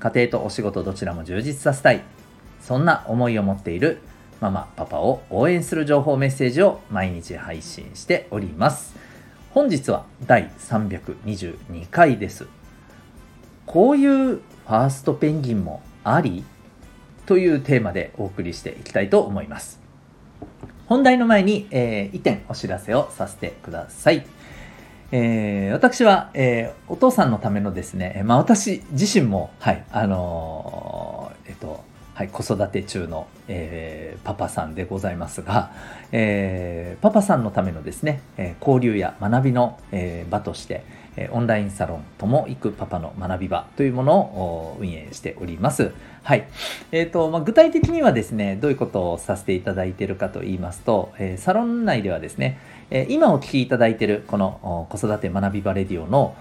家庭とお仕事どちらも充実させたい、そんな思いを持っているママ、パパを応援する情報メッセージを毎日配信しております。本日は第322回です。こういうファーストペンギンもありというテーマでお送りしていきたいと思います。本題の前に、えー、1点お知らせをさせてください。えー、私は、えー、お父さんのためのですね、まあ、私自身も、はい、あのー、えっと、はい、子育て中の、えー、パパさんでございますが、えー、パパさんのためのですね、えー、交流や学びの、えー、場として、オンラインサロンとも行くパパの学び場というものを運営しております。はい。えっ、ー、と、まあ、具体的にはですね、どういうことをさせていただいているかと言いますと、え、サロン内ではですね、え今お聞きいただいているこの子育て学び場レディオの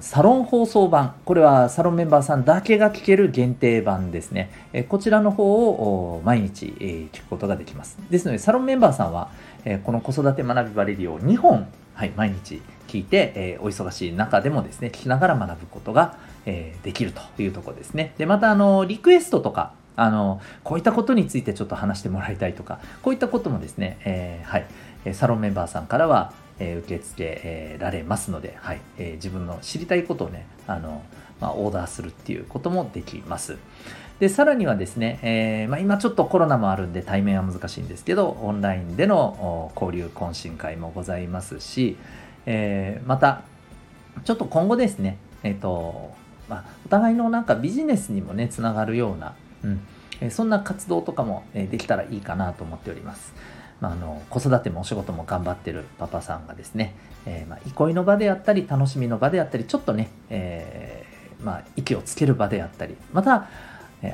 サロン放送版、これはサロンメンバーさんだけが聞ける限定版ですね。こちらの方を毎日聞くことができます。ですので、サロンメンバーさんは、この子育て学びバレディオ2本、はい、毎日聞いて、えー、お忙しい中でもですね、聞きながら学ぶことが、えー、できるというとこですね。で、また、あの、リクエストとか、あの、こういったことについてちょっと話してもらいたいとか、こういったこともですね、えー、はい、サロンメンバーさんからは、え、受け付け、られますので、はい、え、自分の知りたいことをね、あの、まあ、オーダーするっていうこともできます。で、さらにはですね、えー、まあ、今ちょっとコロナもあるんで対面は難しいんですけど、オンラインでの交流懇親会もございますし、えー、また、ちょっと今後ですね、えっ、ー、と、まあ、お互いのなんかビジネスにもね、つながるような、うん、えー、そんな活動とかも、えできたらいいかなと思っております。まあ、あの子育てもお仕事も頑張ってるパパさんがですね、えまあ、憩いの場であったり、楽しみの場であったり、ちょっとね、えまあ、息をつける場であったり、また、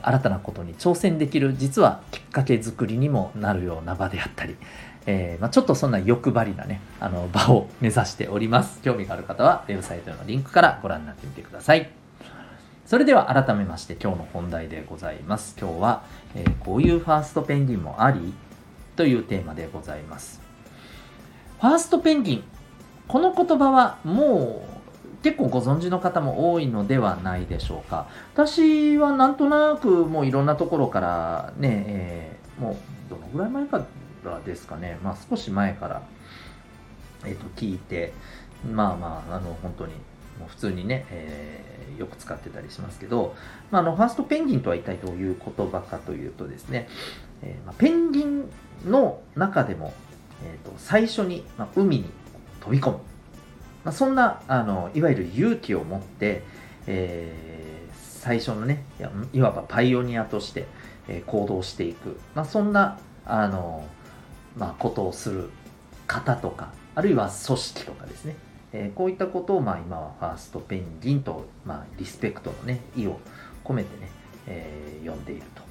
新たなことに挑戦できる実はきっかけ作りにもなるような場であったり、えー、まあ、ちょっとそんな欲張りなね、あの場を目指しております。興味がある方は、ウェブサイトのリンクからご覧になってみてください。それでは改めまして今日の本題でございます。今日は、えー、こういうファーストペンギンもありというテーマでございます。ファーストペンギン。この言葉はもう結構ご存知の方も多いのではないでしょうか。私はなんとなくもういろんなところからね、えー、もうどのぐらい前からですかね、まあ、少し前から、えー、と聞いて、まあまあ、あの本当にもう普通にね、えー、よく使ってたりしますけど、まあ、あのファーストペンギンとは一体どういう言葉かというとですね、えーまあ、ペンギンの中でも、えー、と最初に、まあ、海に飛び込む、まあ、そんなあのいわゆる勇気を持って、えー、最初のねいわばパイオニアとして、えー、行動していく、まあ、そんなあのまあ、ことをする方とか、あるいは組織とかですね、えー、こういったことを、まあ、今はファーストペンギンと、まあ、リスペクトのね、意を込めてね、えー、呼んでいると。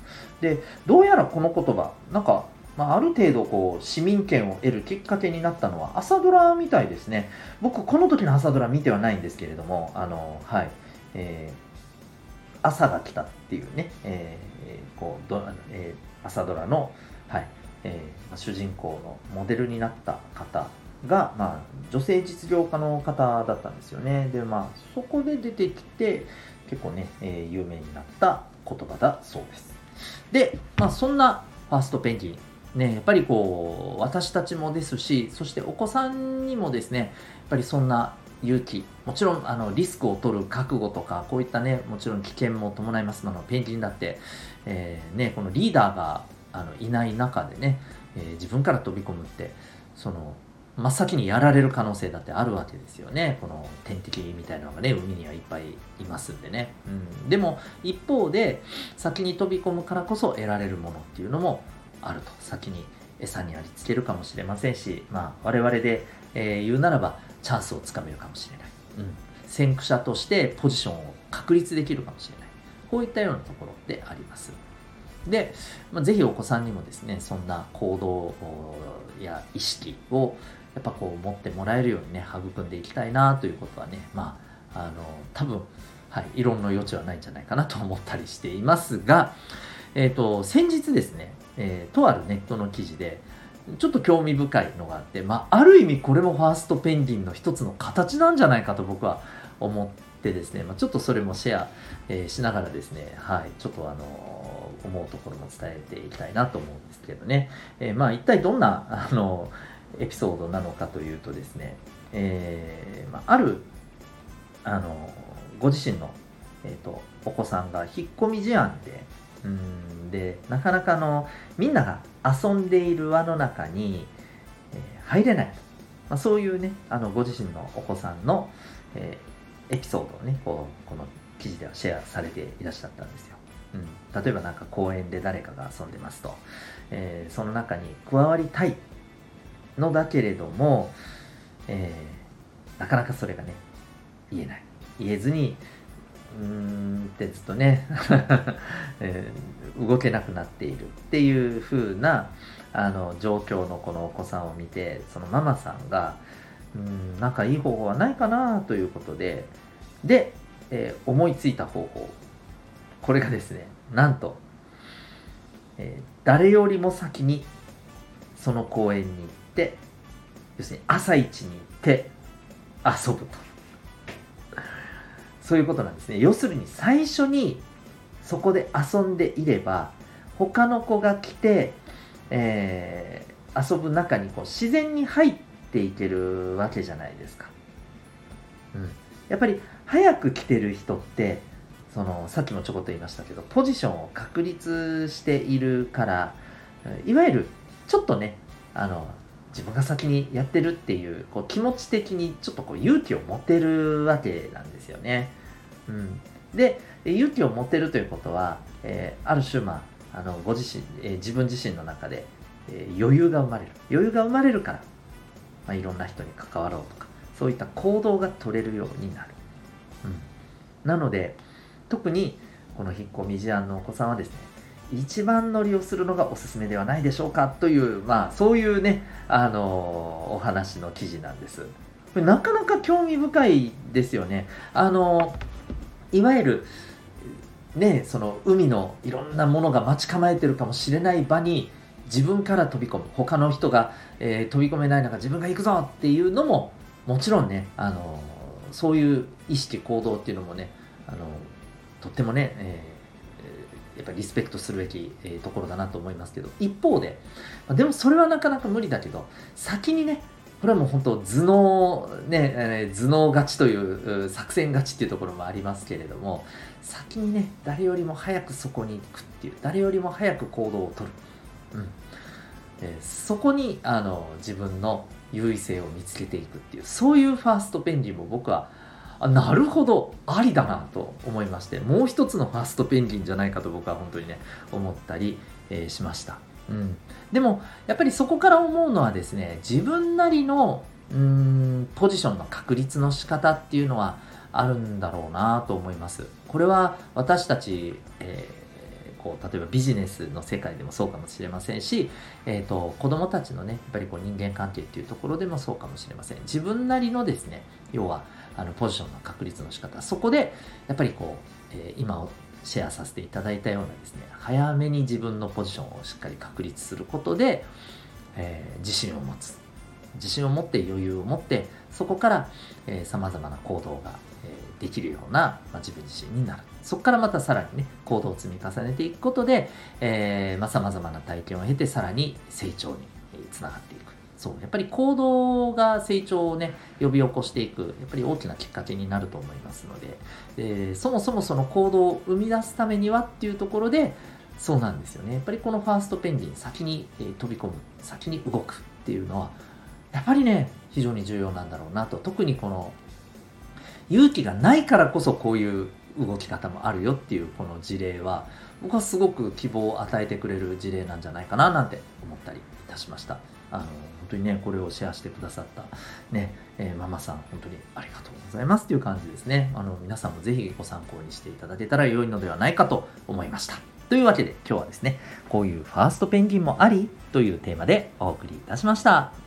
で、どうやらこの言葉、なんか、まあ、ある程度こう市民権を得るきっかけになったのは朝ドラみたいですね。僕、この時の朝ドラ見てはないんですけれども、あの、はい、えー、朝が来たっていうね、えー、こうどえー、朝ドラの、えー、主人公のモデルになった方が、まあ、女性実業家の方だったんですよね。で、まあ、そこで出てきて、結構ね、えー、有名になった言葉だそうです。で、まあ、そんなファーストペンギン、ね、やっぱりこう、私たちもですし、そしてお子さんにもですね、やっぱりそんな勇気、もちろんあのリスクを取る覚悟とか、こういったね、もちろん危険も伴います。あのペンギンだって、えー、ね、このリーダーがあのいない中でね、えー、自分から飛び込むってその真っ先にやられる可能性だってあるわけですよね。この天敵みたいなのがね海にはいっぱいいますんでね、うん、でも一方で先に飛び込むからこそ得られるものっていうのもあると。先に餌にありつけるかもしれませんし、まあ、我々で、えー、言うならばチャンスをつかめるかもしれない、うん、先駆者としてポジションを確立できるかもしれない。こういったようなところであります。で、まあ、ぜひお子さんにもですねそんな行動や意識をやっぱこう持ってもらえるようにね育んでいきたいなということはねまああの多分はい、異論の余地はないんじゃないかなと思ったりしていますが、えっ、ー、と、先日ですね、えー、とあるネットの記事で、ちょっと興味深いのがあって、まあ、ある意味これもファーストペンギンの一つの形なんじゃないかと僕は思ってですね、まあ、ちょっとそれもシェア、えー、しながらですね、はい、ちょっとあの思うところも伝えていきたいなと思うんですけどね、えー、まあ一体どんなあのエピソードなのかというとですね、えーまあ、あるあのご自身の、えーと、お子さんが引っ込み思案でうんでなかなかのみんなが遊んでいる輪の中に、えー、入れない、まあ、そういうねあのご自身のお子さんの、えー、エピソードをねこうこの記事ではシェアされていらっしゃったんですよ。うん、例えばなんか公園で誰かが遊んでますと、えー、その中に加わりたいのだけれども、えー、なかなかそれがね言えない。言えずにうーんってずっとね、えー、動けなくなっているっていう風なあな状況のこのお子さんを見てそのママさんがうんなんかいい方法はないかなということでで、えー、思いついた方法これがですねなんと、えー、誰よりも先にその公園に行って要するに朝一に行って遊ぶとそういうことなんですね。要するに最初にそこで遊んでいれば、他の子が来て、えー、遊ぶ中にこう自然に入っていけるわけじゃないですか。うん。やっぱり早く来てる人って、そのさっきもちょこっと言いましたけど、ポジションを確立しているから、いわゆるちょっとね、あの、自分が先にやってるっていうこう気持ち的にちょっとこう勇気を持てるわけなんですよね。うん、で勇気を持てるということは、えー、ある種、まあ、あのご自身、えー、自分自身の中で、えー、余裕が生まれる。余裕が生まれるから、まあ、いろんな人に関わろうとかそういった行動が取れるようになる、うん、なので特にこの引っ込み思案のお子さんはですね一番乗りをするのがおすすめではないでしょうかという、まあ、そういうね、あのー、お話の記事なんです。これなかなか興味深いですよね。あのーいわゆるねその海のいろんなものが待ち構えてるかもしれない場に自分から飛び込む他の人が、えー、飛び込めない中自分が行くぞっていうのももちろんねあのそういう意識行動っていうのもねあのとってもね、えー、やっぱりリスペクトするべき、えー、ところだなと思いますけど一方ででもそれはなかなか無理だけど先にねこれはもう本当頭脳ね、えー、頭脳勝ちという作戦勝ちっていうところもありますけれども先にね誰よりも早くそこに行くっていう誰よりも早く行動をとる、うん。えー、そこにあの自分の優位性を見つけていくっていうそういうファーストペンギンも僕はあなるほど。ありだなと思いましてもう一つのファーストペンギンじゃないかと僕は本当にね思ったり、えー、しました。うん、でもやっぱりそこから思うのはですね自分なりのうんポジションの確立の仕方っていうのはあるんだろうなと思います。これは私たち、えー、こう例えばビジネスの世界でもそうかもしれませんし、えーと、子供たちのねやっぱりこう人間関係っていうところでもそうかもしれません。自分なりのですね要はあのポジションの確立の仕方。そこでやっぱりこう、えー、今シェアさせていただいたようなですね早めに自分のポジションをしっかり確立することで、えー、自信を持つ。自信を持って余裕を持ってそこからさまざまな行動が、できるような、まあ、自分自身になる。そこからまたさらにね行動を積み重ねていくことでさまざ、まな体験を経てさらに成長につながっていく。そうやっぱり行動が成長をね呼び起こしていくやっぱり大きなきっかけになると思いますので。でそもそもその行動を生み出すためにはっていうところでそうなんですよね。やっぱりこのファーストペンギン先に、え飛び込む先に動くっていうのはやっぱりね非常に重要なんだろうなと。特にこの勇気がないからこそこういう動き方もあるよっていうこの事例は僕はすごく希望を与えてくれる事例なんじゃないかななんて思ったりいたしました。あの本当にねこれをシェアしてくださったね、えー、ママさん本当にありがとうございますっていう感じですね。あの皆さんもぜひご参考にしていただけたら良いのではないかと思いました。というわけで今日はですねこういうファーストペンギンもありというテーマでお送りいたしました。